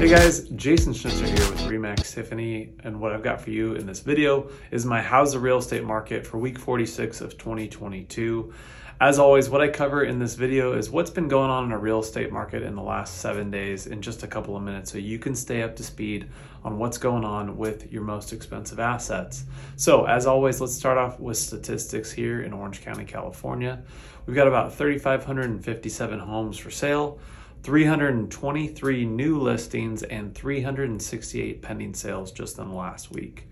Hey guys, Jason Schnitzer here with Remax Tiffany, and what I've got for you in this video is my How's the Real Estate Market for week 46 of 2022. As always, what I cover in this video is what's been going on in a real estate market in the last seven days in just a couple of minutes so you can stay up to speed on what's going on with your most expensive assets. So, as always, let's start off with statistics here in Orange County, California. We've got about 3,557 homes for sale. 323 new listings and 368 pending sales just in the last week.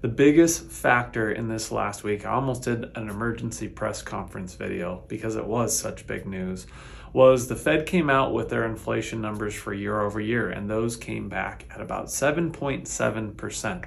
The biggest factor in this last week, I almost did an emergency press conference video because it was such big news, was the Fed came out with their inflation numbers for year over year, and those came back at about 7.7%,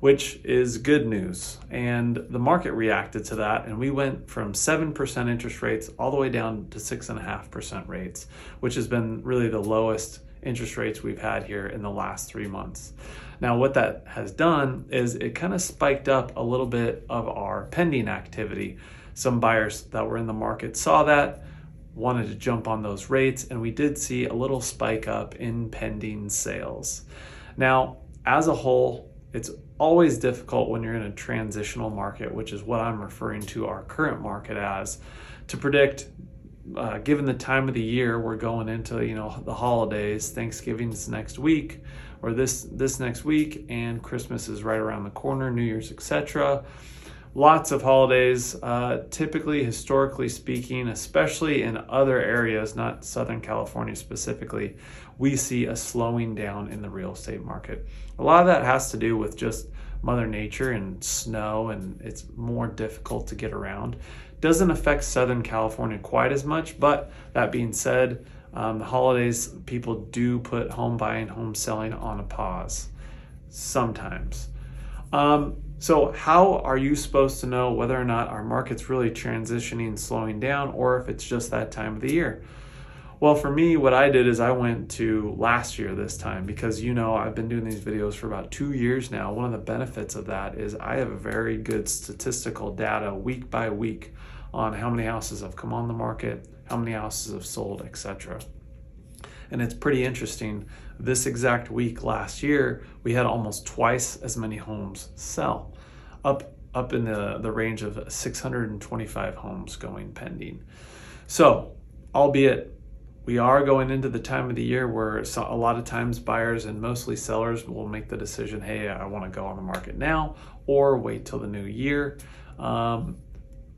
which is good news. And the market reacted to that, and we went from 7% interest rates all the way down to 6.5% rates, which has been really the lowest interest rates we've had here in the last three months. Now, what that has done is it kind of spiked up a little bit of our pending activity. Some buyers that were in the market saw that, wanted to jump on those rates, and we did see a little spike up in pending sales. Now, as a whole, it's always difficult when you're in a transitional market, which is what I'm referring to our current market as, to predict uh, given the time of the year we're going into, you know, the holidays, Thanksgiving's next week or this this next week, and Christmas is right around the corner, New Year's, etc. Lots of holidays. Uh, typically, historically speaking, especially in other areas, not Southern California specifically, we see a slowing down in the real estate market. A lot of that has to do with just Mother Nature and snow, and it's more difficult to get around. Doesn't affect Southern California quite as much, but that being said, um, the holidays, people do put home buying, home selling on a pause sometimes. Um, so, how are you supposed to know whether or not our market's really transitioning, slowing down, or if it's just that time of the year? Well, for me, what I did is I went to last year this time because you know I've been doing these videos for about two years now. One of the benefits of that is I have very good statistical data week by week on how many houses have come on the market, how many houses have sold, etc. And it's pretty interesting. This exact week last year, we had almost twice as many homes sell, up up in the, the range of 625 homes going pending. So, albeit we are going into the time of the year where a lot of times buyers and mostly sellers will make the decision hey i want to go on the market now or wait till the new year um,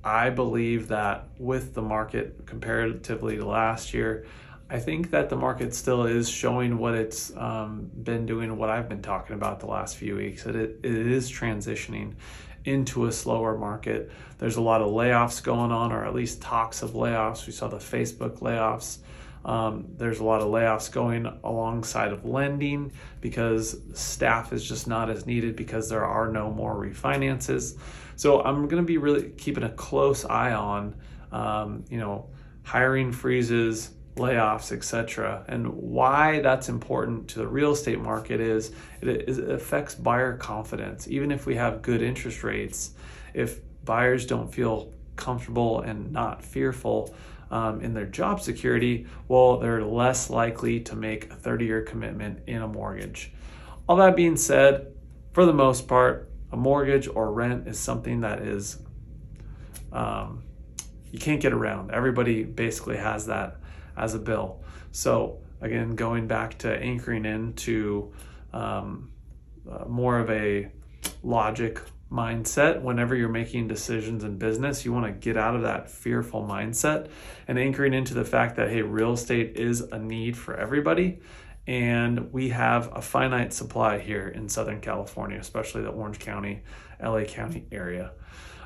i believe that with the market comparatively to last year i think that the market still is showing what it's um, been doing what i've been talking about the last few weeks that it, it is transitioning into a slower market. There's a lot of layoffs going on or at least talks of layoffs. We saw the facebook layoffs. Um, there's a lot of layoffs going alongside of lending because staff is just not as needed because there are no more refinances. So I'm going to be really keeping a close eye on, um, you know, hiring freezes, layoffs, etc. And why that's important to the real estate market is it, it affects buyer confidence. Even if we have good interest rates, if buyers don't feel comfortable and not fearful um, in their job security, well, they're less likely to make a 30 year commitment in a mortgage. All that being said, for the most part, a mortgage or rent is something that is, um, you can't get around. Everybody basically has that as a bill. So, again, going back to anchoring into um, uh, more of a logic mindset whenever you're making decisions in business. You want to get out of that fearful mindset and anchoring into the fact that, hey, real estate is a need for everybody. And we have a finite supply here in Southern California, especially the Orange County, LA County area.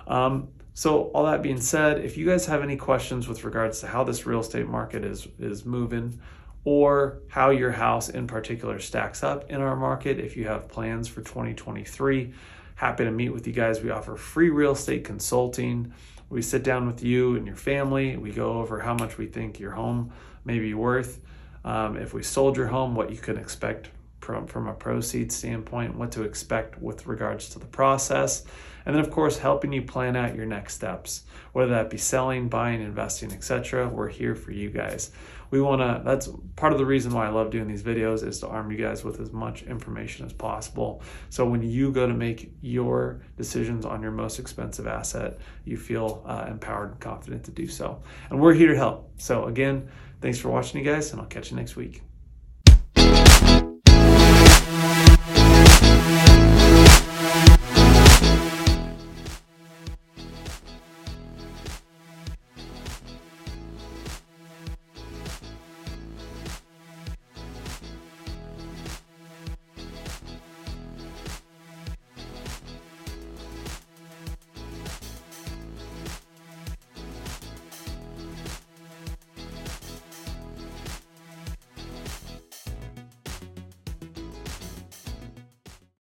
Um, so, all that being said, if you guys have any questions with regards to how this real estate market is, is moving, or how your house in particular stacks up in our market, if you have plans for 2023, happy to meet with you guys. We offer free real estate consulting. We sit down with you and your family. We go over how much we think your home may be worth. Um, if we sold your home, what you can expect from, from a proceeds standpoint, what to expect with regards to the process. And then, of course, helping you plan out your next steps, whether that be selling, buying, investing, etc. We're here for you guys. We want to, that's part of the reason why I love doing these videos is to arm you guys with as much information as possible. So when you go to make your decisions on your most expensive asset, you feel uh, empowered and confident to do so. And we're here to help. So again, thanks for watching, you guys, and I'll catch you next week.